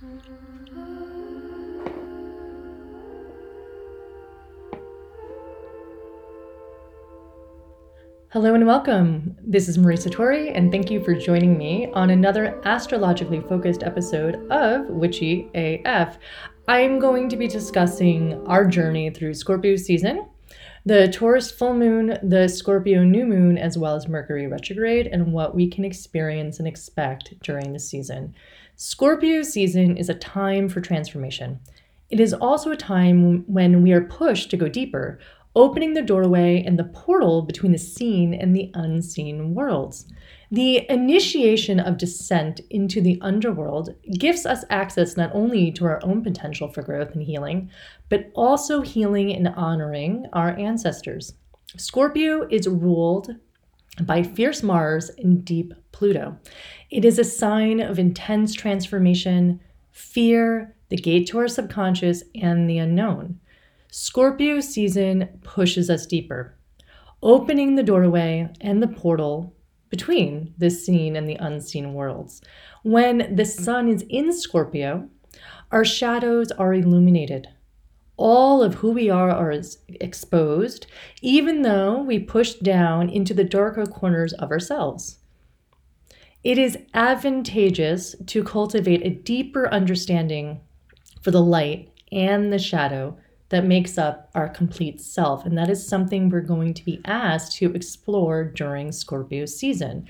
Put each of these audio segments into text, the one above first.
Hello and welcome. This is Marisa Tori, and thank you for joining me on another astrologically focused episode of Witchy AF. I'm going to be discussing our journey through Scorpio season, the Taurus full moon, the Scorpio new moon, as well as Mercury retrograde, and what we can experience and expect during the season. Scorpio season is a time for transformation. It is also a time when we are pushed to go deeper, opening the doorway and the portal between the seen and the unseen worlds. The initiation of descent into the underworld gives us access not only to our own potential for growth and healing, but also healing and honoring our ancestors. Scorpio is ruled by fierce Mars and deep Pluto. It is a sign of intense transformation, fear, the gate to our subconscious, and the unknown. Scorpio season pushes us deeper, opening the doorway and the portal between the seen and the unseen worlds. When the sun is in Scorpio, our shadows are illuminated. All of who we are are exposed, even though we push down into the darker corners of ourselves. It is advantageous to cultivate a deeper understanding for the light and the shadow that makes up our complete self. And that is something we're going to be asked to explore during Scorpio season.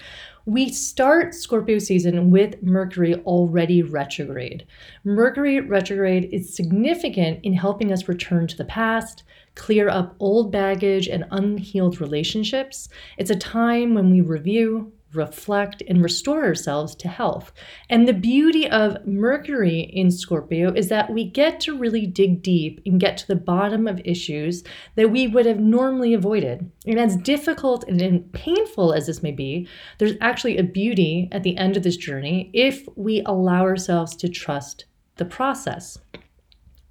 We start Scorpio season with Mercury already retrograde. Mercury retrograde is significant in helping us return to the past, clear up old baggage and unhealed relationships. It's a time when we review, reflect, and restore ourselves to health. And the beauty of Mercury in Scorpio is that we get to really dig deep and get to the bottom of issues that we would have normally avoided. And as difficult and painful as this may be, there's actually a beauty at the end of this journey if we allow ourselves to trust the process.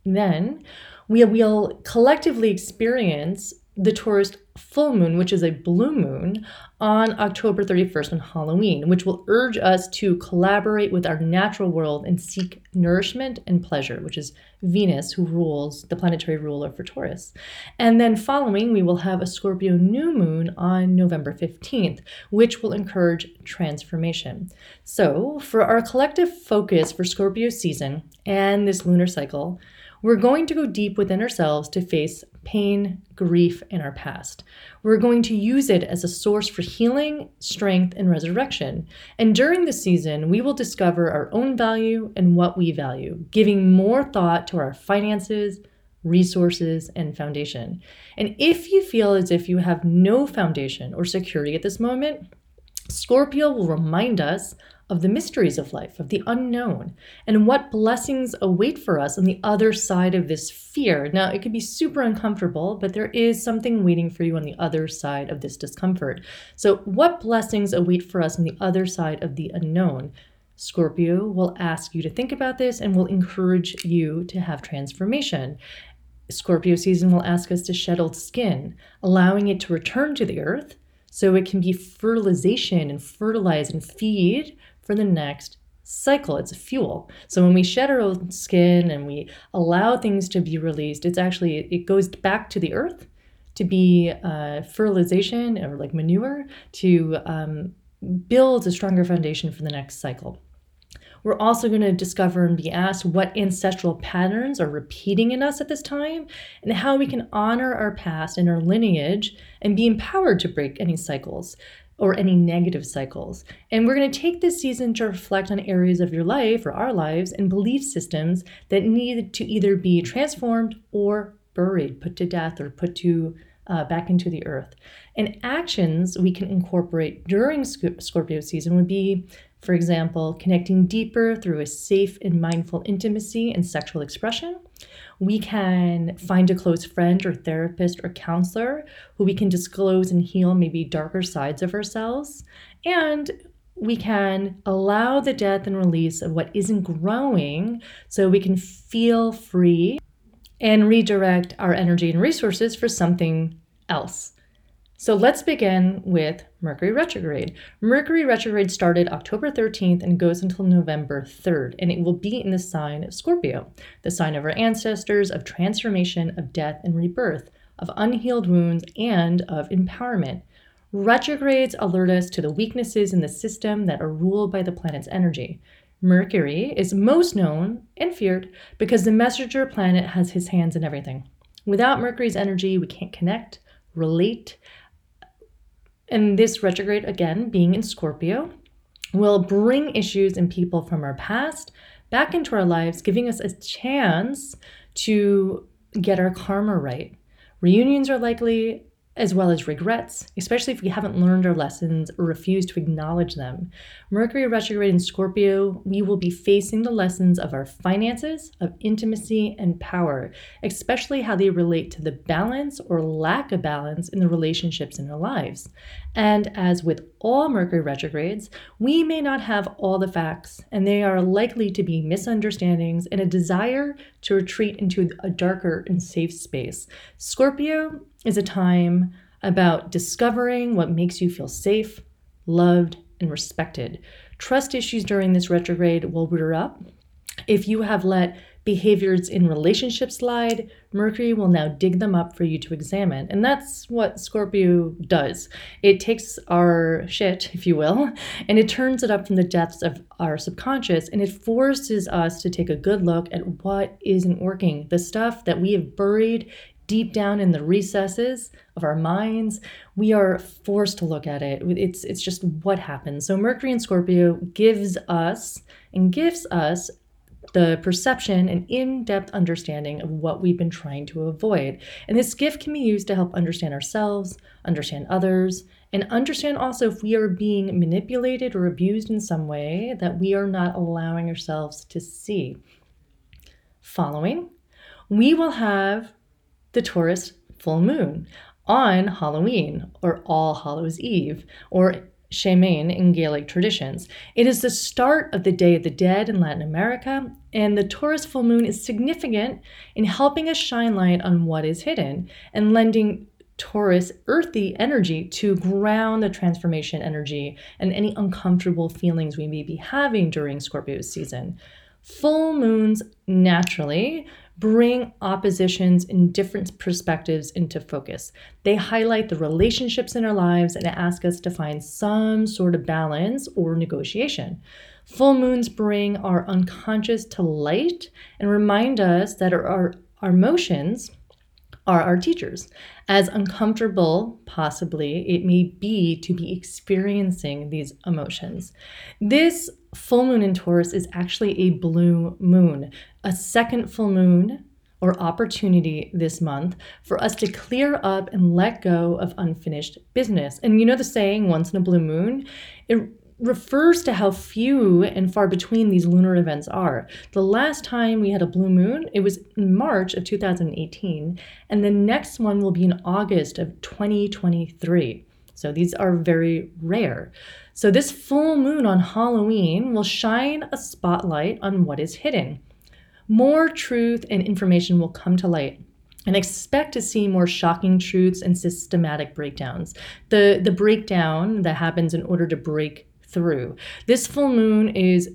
Then we will collectively experience the Taurus full moon, which is a blue moon, on October 31st on Halloween, which will urge us to collaborate with our natural world and seek nourishment and pleasure, which is Venus, who rules the planetary ruler for Taurus. And then following, we will have a Scorpio new moon on November 15th, which will encourage transformation. So, for our collective focus for Scorpio season and this lunar cycle, we're going to go deep within ourselves to face pain, grief in our past. We're going to use it as a source for healing, strength, and resurrection. And during the season, we will discover our own value and what we value, giving more thought to our finances, resources, and foundation. And if you feel as if you have no foundation or security at this moment, Scorpio will remind us of the mysteries of life, of the unknown, and what blessings await for us on the other side of this fear. Now, it can be super uncomfortable, but there is something waiting for you on the other side of this discomfort. So, what blessings await for us on the other side of the unknown? Scorpio will ask you to think about this and will encourage you to have transformation. Scorpio season will ask us to shed old skin, allowing it to return to the earth so it can be fertilization and fertilize and feed for the next cycle. It's a fuel. So when we shed our old skin and we allow things to be released, it's actually, it goes back to the earth to be uh, fertilization or like manure to um, build a stronger foundation for the next cycle. We're also going to discover and be asked what ancestral patterns are repeating in us at this time and how we can honor our past and our lineage and be empowered to break any cycles or any negative cycles. And we're going to take this season to reflect on areas of your life or our lives and belief systems that need to either be transformed or buried, put to death, or put to uh, back into the earth. And actions we can incorporate during Scorpio season would be, for example, connecting deeper through a safe and mindful intimacy and sexual expression we can find a close friend or therapist or counselor who we can disclose and heal maybe darker sides of ourselves. And we can allow the death and release of what isn't growing so we can feel free and redirect our energy and resources for something else. So let's begin with Mercury retrograde. Mercury retrograde started October 13th and goes until November 3rd, and it will be in the sign of Scorpio, the sign of our ancestors, of transformation, of death and rebirth, of unhealed wounds, and of empowerment. Retrogrades alert us to the weaknesses in the system that are ruled by the planet's energy. Mercury is most known and feared because the messenger planet has his hands in everything. Without Mercury's energy, we can't connect, relate, and this retrograde, again, being in Scorpio, will bring issues and people from our past back into our lives, giving us a chance to get our karma right. Reunions are likely, as well as regrets, especially if we haven't learned our lessons or refuse to acknowledge them. Mercury retrograde in Scorpio, we will be facing the lessons of our finances, of intimacy, and power, especially how they relate to the balance or lack of balance in the relationships in our lives. And as with all Mercury retrogrades, we may not have all the facts, and they are likely to be misunderstandings and a desire to retreat into a darker and safe space. Scorpio is a time about discovering what makes you feel safe, loved, and respected. Trust issues during this retrograde will rear up. If you have let behaviors in relationships slide, Mercury will now dig them up for you to examine. And that's what Scorpio does. It takes our shit, if you will, and it turns it up from the depths of our subconscious and it forces us to take a good look at what isn't working. The stuff that we have buried deep down in the recesses of our minds we are forced to look at it. It's it's just what happens. So mercury in scorpio gives us and gives us the perception and in-depth understanding of what we've been trying to avoid. And this gift can be used to help understand ourselves understand others and understand also if we are being manipulated or abused in some way that we are not allowing ourselves to see. Following we will have the Taurus full moon on Halloween or All Hallows Eve or Samhain in Gaelic traditions. It is the start of the Day of the Dead in Latin America, and the Taurus full moon is significant in helping us shine light on what is hidden and lending Taurus earthy energy to ground the transformation energy and any uncomfortable feelings we may be having during Scorpio season. Full moons naturally bring oppositions and different perspectives into focus. They highlight the relationships in our lives and ask us to find some sort of balance or negotiation. Full moons bring our unconscious to light and remind us that our, our, emotions are our teachers. As uncomfortable, possibly, it may be to be experiencing these emotions. This full moon in Taurus is actually a blue moon, a second full moon or opportunity this month for us to clear up and let go of unfinished business. And you know the saying, once in a blue moon? It refers to how few and far between these lunar events are. The last time we had a blue moon, it was in March of 2018, and the next one will be in August of 2023. So these are very rare. So this full moon on Halloween will shine a spotlight on what is hidden. More truth and information will come to light and expect to see more shocking truths and systematic breakdowns. The the breakdown that happens in order to break through. This full moon is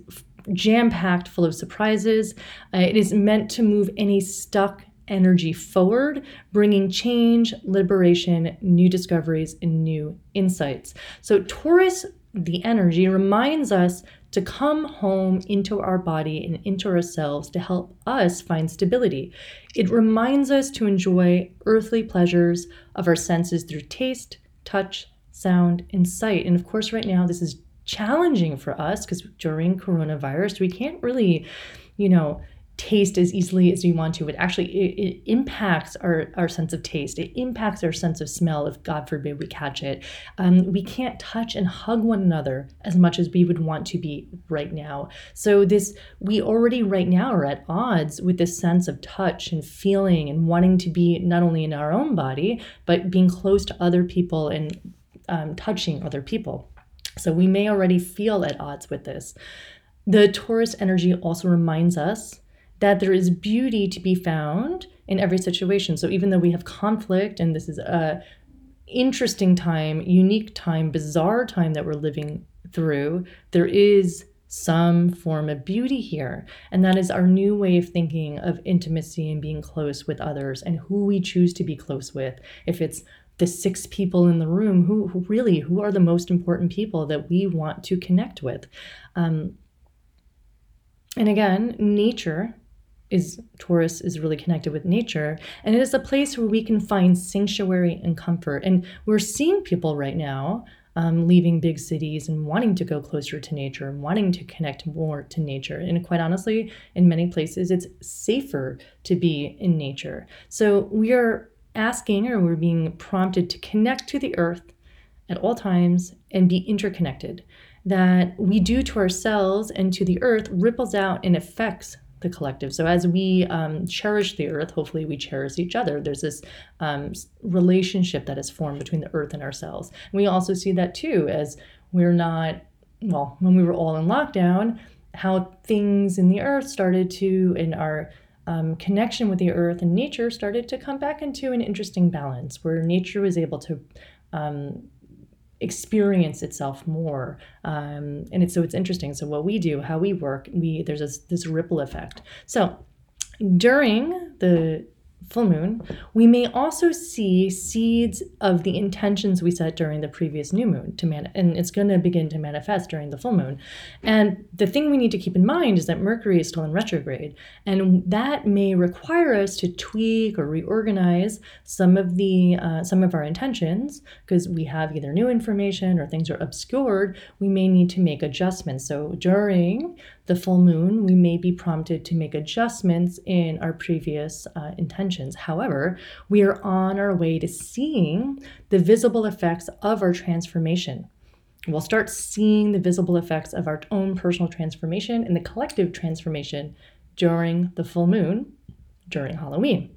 jam packed full of surprises. Uh, it is meant to move any stuck energy forward, bringing change, liberation, new discoveries, and new insights. So, Taurus, the energy, reminds us to come home into our body and into ourselves to help us find stability. It reminds us to enjoy earthly pleasures of our senses through taste, touch, sound, and sight. And of course, right now, this is challenging for us because during coronavirus, we can't really, you know, taste as easily as we want to. It actually it, it, impacts our, our sense of taste. It impacts our sense of smell if God forbid we catch it. Um, we can't touch and hug one another as much as we would want to be right now. So this we already right now are at odds with this sense of touch and feeling and wanting to be not only in our own body but being close to other people and um, touching other people. So we may already feel at odds with this. The Taurus energy also reminds us that there is beauty to be found in every situation. So even though we have conflict and this is a interesting time, unique time, bizarre time that we're living through, there is some form of beauty here. And that is our new way of thinking of intimacy and being close with others and who we choose to be close with. If it's the six people in the room, who, who really, who are the most important people that we want to connect with? Um, and again, nature is Taurus is really connected with nature, and it is a place where we can find sanctuary and comfort. And we're seeing people right now um, leaving big cities and wanting to go closer to nature and wanting to connect more to nature. And quite honestly, in many places, it's safer to be in nature. So we are asking or we're being prompted to connect to the earth at all times and be interconnected. That we do to ourselves and to the earth ripples out and affects the collective. So as we um, cherish the earth, hopefully we cherish each other. There's this um, relationship that is formed between the earth and ourselves. And we also see that too, as we're not, well, when we were all in lockdown, how things in the earth started to, in our um, connection with the earth and nature started to come back into an interesting balance where nature was able to um, experience itself more. Um, and it's so it's interesting. So what we do how we work we there's this, this ripple effect. So during the full moon, we may also see seeds of the intentions we set during the previous new moon to man and it's going to begin to manifest during the full moon. And the thing we need to keep in mind is that Mercury is still in retrograde and that may require us to tweak or reorganize some of the uh, some of our intentions because we have either new information or things are obscured, we may need to make adjustments. So during the full moon, we may be prompted to make adjustments in our previous uh, intentions. However, we are on our way to seeing the visible effects of our transformation. We'll start seeing the visible effects of our own personal transformation and the collective transformation during the full moon, during Halloween.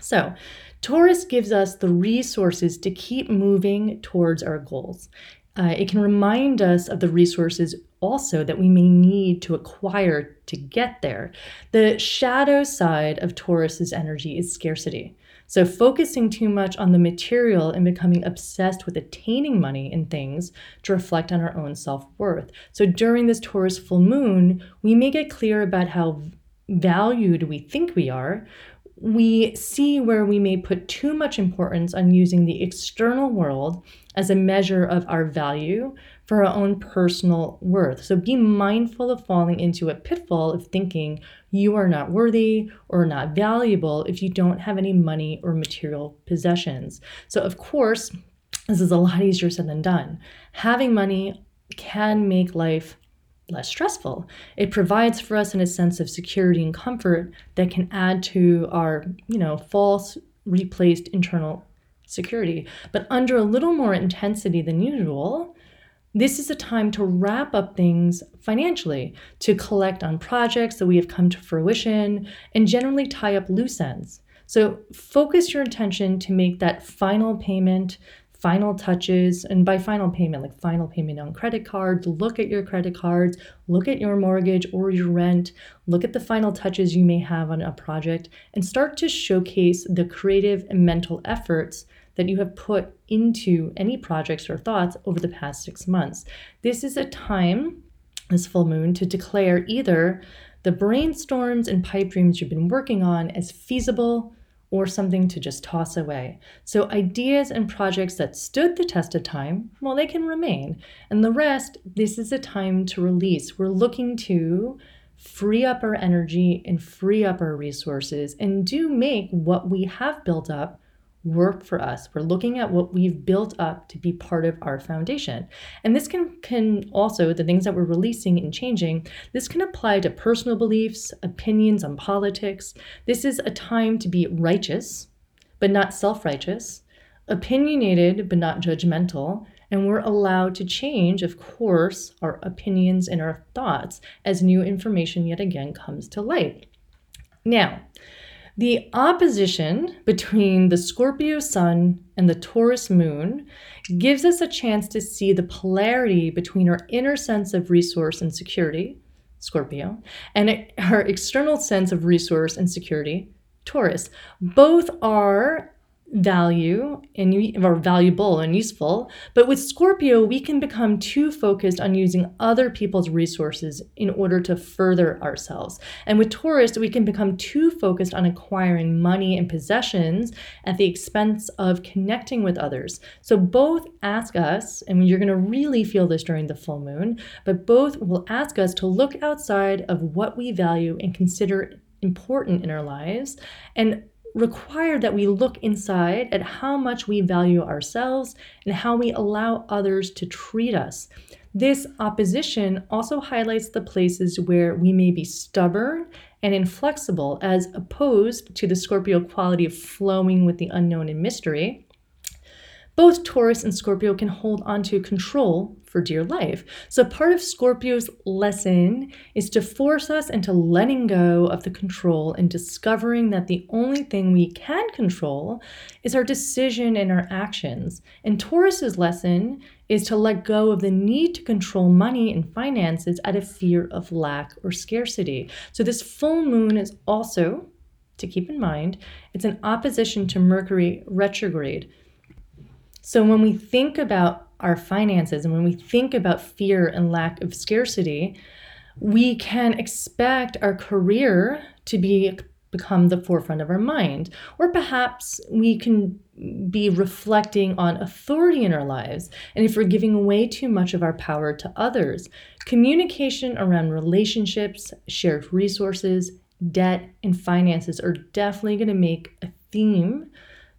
So, Taurus gives us the resources to keep moving towards our goals. Uh, it can remind us of the resources also that we may need to acquire to get there. The shadow side of Taurus's energy is scarcity. So, focusing too much on the material and becoming obsessed with attaining money and things to reflect on our own self worth. So, during this Taurus full moon, we may get clear about how valued we think we are, we see where we may put too much importance on using the external world as a measure of our value for our own personal worth. So be mindful of falling into a pitfall of thinking you are not worthy or not valuable if you don't have any money or material possessions. So, of course, this is a lot easier said than done. Having money can make life less stressful. It provides for us in a sense of security and comfort that can add to our, you know, false replaced internal security. But under a little more intensity than usual, this is a time to wrap up things financially, to collect on projects that we have come to fruition, and generally tie up loose ends. So focus your attention to make that final payment final touches and by final payment like final payment on credit cards look at your credit cards look at your mortgage or your rent look at the final touches you may have on a project and start to showcase the creative and mental efforts that you have put into any projects or thoughts over the past six months this is a time this full moon to declare either the brainstorms and pipe dreams you've been working on as feasible or something to just toss away. So, ideas and projects that stood the test of time, well, they can remain. And the rest, this is a time to release. We're looking to free up our energy and free up our resources and do make what we have built up work for us. We're looking at what we've built up to be part of our foundation. And this can can also the things that we're releasing and changing, this can apply to personal beliefs, opinions on politics. This is a time to be righteous, but not self-righteous, opinionated but not judgmental, and we're allowed to change, of course, our opinions and our thoughts as new information yet again comes to light. Now, the opposition between the Scorpio sun and the Taurus moon gives us a chance to see the polarity between our inner sense of resource and security, Scorpio, and our external sense of resource and security, Taurus. Both are value and or valuable and useful. But with Scorpio, we can become too focused on using other people's resources in order to further ourselves. And with Taurus, we can become too focused on acquiring money and possessions at the expense of connecting with others. So both ask us, and you're going to really feel this during the full moon, but both will ask us to look outside of what we value and consider important in our lives and require that we look inside at how much we value ourselves and how we allow others to treat us. This opposition also highlights the places where we may be stubborn and inflexible, as opposed to the Scorpio quality of flowing with the unknown and mystery. Both Taurus and Scorpio can hold on to control for dear life. So, part of Scorpio's lesson is to force us into letting go of the control and discovering that the only thing we can control is our decision and our actions. And Taurus's lesson is to let go of the need to control money and finances out of fear of lack or scarcity. So, this full moon is also to keep in mind, it's an opposition to Mercury retrograde. So when we think about our finances and when we think about fear and lack of scarcity, we can expect our career to be become the forefront of our mind. Or perhaps we can be reflecting on authority in our lives. And if we're giving away too much of our power to others communication around relationships shared resources debt and finances are definitely going to make a theme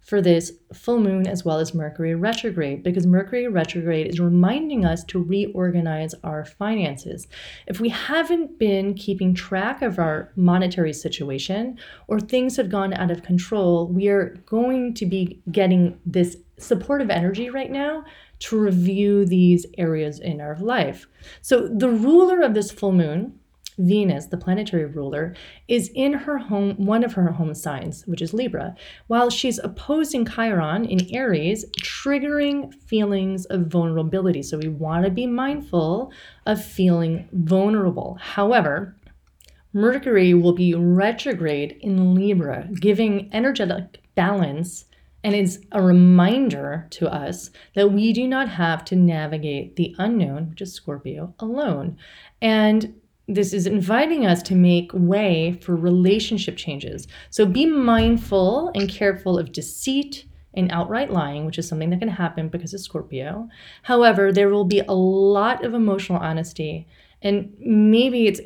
for this full moon as well as Mercury retrograde because Mercury retrograde is reminding us to reorganize our finances. If we haven't been keeping track of our monetary situation or things have gone out of control, we are going to be getting this supportive energy right now to review these areas in our life. So, the ruler of this full moon Venus, the planetary ruler, is in her home, one of her home signs, which is Libra, while she's opposing Chiron in Aries, triggering feelings of vulnerability. So we want to be mindful of feeling vulnerable. However, Mercury will be retrograde in Libra, giving energetic balance and is a reminder to us that we do not have to navigate the unknown, which is Scorpio, alone. And this is inviting us to make way for relationship changes. So be mindful and careful of deceit and outright lying, which is something that can happen because of Scorpio. However, there will be a lot of emotional honesty, and maybe it's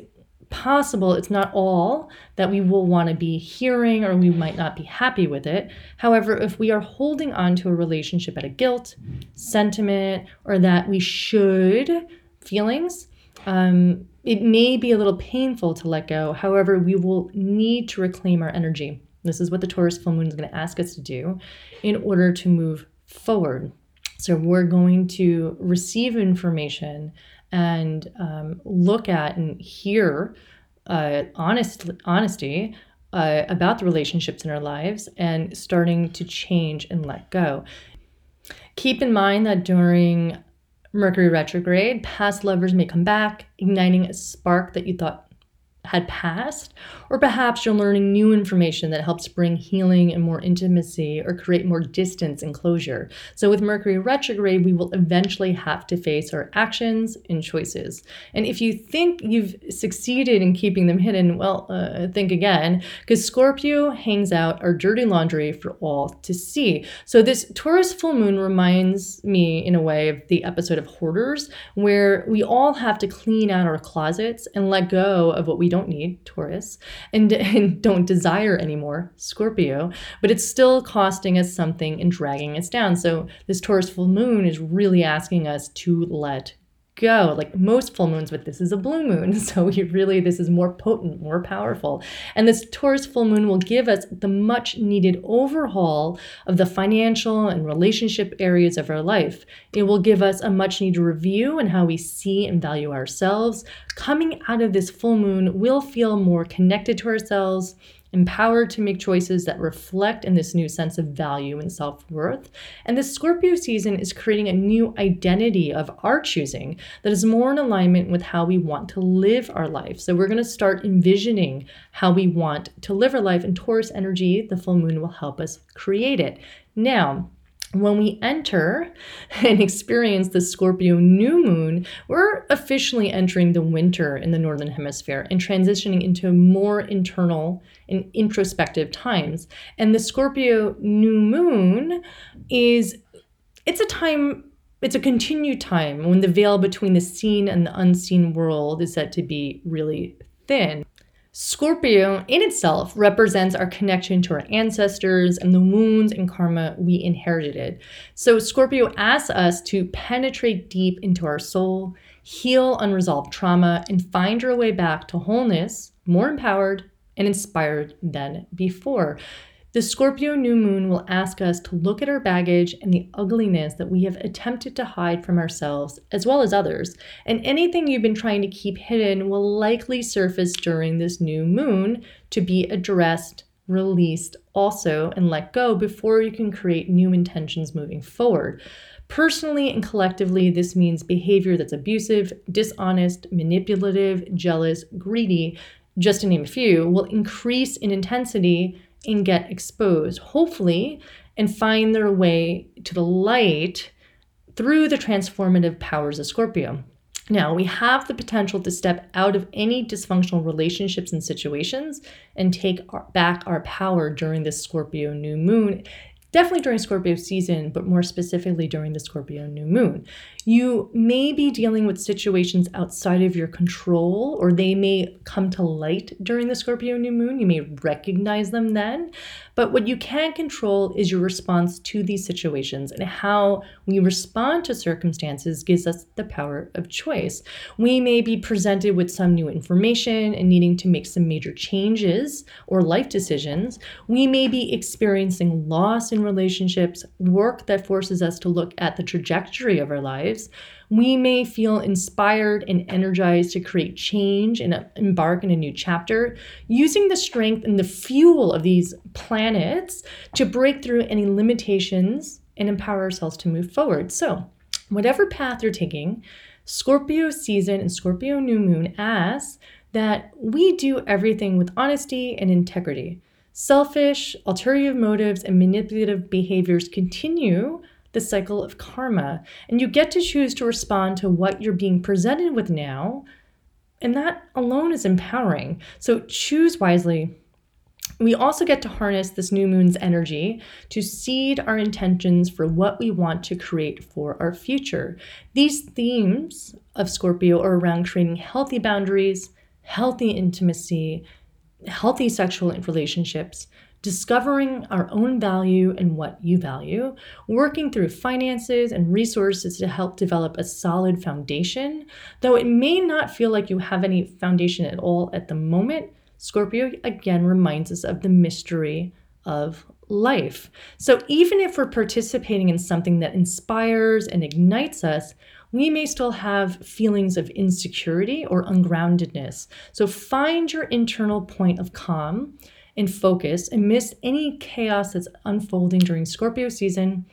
possible it's not all that we will want to be hearing or we might not be happy with it. However, if we are holding on to a relationship at a guilt, sentiment, or that we should feelings, um, it may be a little painful to let go. However, we will need to reclaim our energy. This is what the Taurus full moon is going to ask us to do in order to move forward. So, we're going to receive information and um, look at and hear uh, honest, honesty uh, about the relationships in our lives and starting to change and let go. Keep in mind that during Mercury retrograde, past lovers may come back, igniting a spark that you thought had passed, or perhaps you're learning new information that helps bring healing and more intimacy or create more distance and closure. So, with Mercury retrograde, we will eventually have to face our actions and choices. And if you think you've succeeded in keeping them hidden, well, uh, think again, because Scorpio hangs out our dirty laundry for all to see. So, this Taurus full moon reminds me, in a way, of the episode of Hoarders, where we all have to clean out our closets and let go of what we don't need, Taurus, and, and don't desire anymore, Scorpio, but it's still costing us something and dragging us down. So this Taurus full moon is really asking us to let go. Like most full moons, but this is a blue moon. So we really, this is more potent, more powerful. And this Taurus full moon will give us the much needed overhaul of the financial and relationship areas of our life. It will give us a much needed review in how we see and value ourselves. Coming out of this full moon, we'll feel more connected to ourselves empowered to make choices that reflect in this new sense of value and self worth. And the Scorpio season is creating a new identity of our choosing that is more in alignment with how we want to live our life. So we're going to start envisioning how we want to live our life, and Taurus energy, the full moon, will help us create it. Now, when we enter and experience the Scorpio new moon, we're officially entering the winter in the Northern Hemisphere and transitioning into more internal and introspective times. And the Scorpio new moon is, it's a time it's a continued time when the veil between the seen and the unseen world is said to be really thin. Scorpio in itself represents our connection to our ancestors and the wounds and karma we inherited. So, Scorpio asks us to penetrate deep into our soul, heal unresolved trauma, and find our way back to wholeness, more empowered and inspired than before. The Scorpio new moon will ask us to look at our baggage and the ugliness that we have attempted to hide from ourselves as well as others. And anything you've been trying to keep hidden will likely surface during this new moon to be addressed, released also, and let go before you can create new intentions moving forward. Personally and collectively, this means behavior that's abusive, dishonest, manipulative, jealous, greedy, just to name a few, will increase in intensity and get exposed, hopefully, and find their way to the light through the transformative powers of Scorpio. Now, we have the potential to step out of any dysfunctional relationships and situations and take our, back our power during this Scorpio new moon definitely during Scorpio season, but more specifically during the Scorpio new moon. You may be dealing with situations outside of your control, or they may come to light during the Scorpio new moon. You may recognize them then. But what you can control is your response to these situations, and how we respond to circumstances gives us the power of choice. We may be presented with some new information and needing to make some major changes or life decisions. We may be experiencing loss in relationships, work that forces us to look at the trajectory of our lives. We may feel inspired and energized to create change and embark in a new chapter, using the strength and the fuel of these planets to break through any limitations and empower ourselves to move forward. So, whatever path you're taking, Scorpio season and Scorpio new moon asks that we do everything with honesty and integrity. Selfish, ulterior motives, and manipulative behaviors continue the cycle of karma. And you get to choose to respond to what you're being presented with now. And that alone is empowering. So choose wisely. We also get to harness this new moon's energy to seed our intentions for what we want to create for our future. These themes of Scorpio are around creating healthy boundaries, healthy intimacy, healthy sexual relationships, discovering our own value and what you value, working through finances and resources to help develop a solid foundation. Though it may not feel like you have any foundation at all at the moment, Scorpio again reminds us of the mystery of life. So even if we're participating in something that inspires and ignites us, we may still have feelings of insecurity or ungroundedness. So find your internal point of calm and focus amidst any chaos that's unfolding during Scorpio season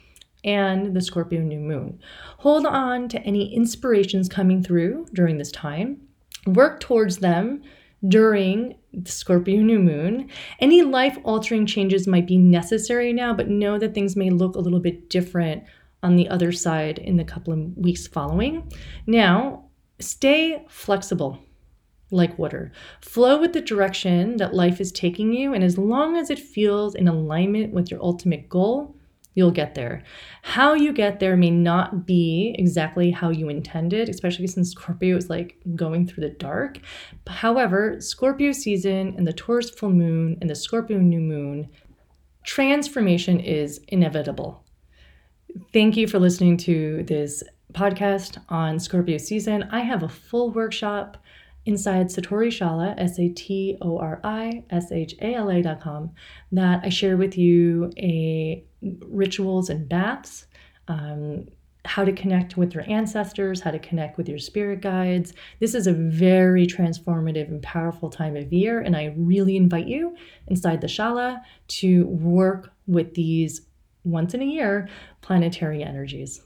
and the Scorpio new moon. Hold on to any inspirations coming through during this time. Work towards them during the Scorpio new moon. Any life altering changes might be necessary now, but know that things may look a little bit different on the other side in the couple of weeks following. Now, stay flexible like water. Flow with the direction that life is taking you, and as long as it feels in alignment with your ultimate goal, you'll get there. How you get there may not be exactly how you intended, especially since Scorpio is like going through the dark. However, Scorpio season and the Taurus full moon and the Scorpio new moon, transformation is inevitable. Thank you for listening to this podcast on Scorpio season. I have a full workshop inside Satori Shala, S A T O R I S H A L A.com, that I share with you a rituals and baths, um, how to connect with your ancestors, how to connect with your spirit guides. This is a very transformative and powerful time of year, and I really invite you inside the Shala to work with these once in a year planetary energies.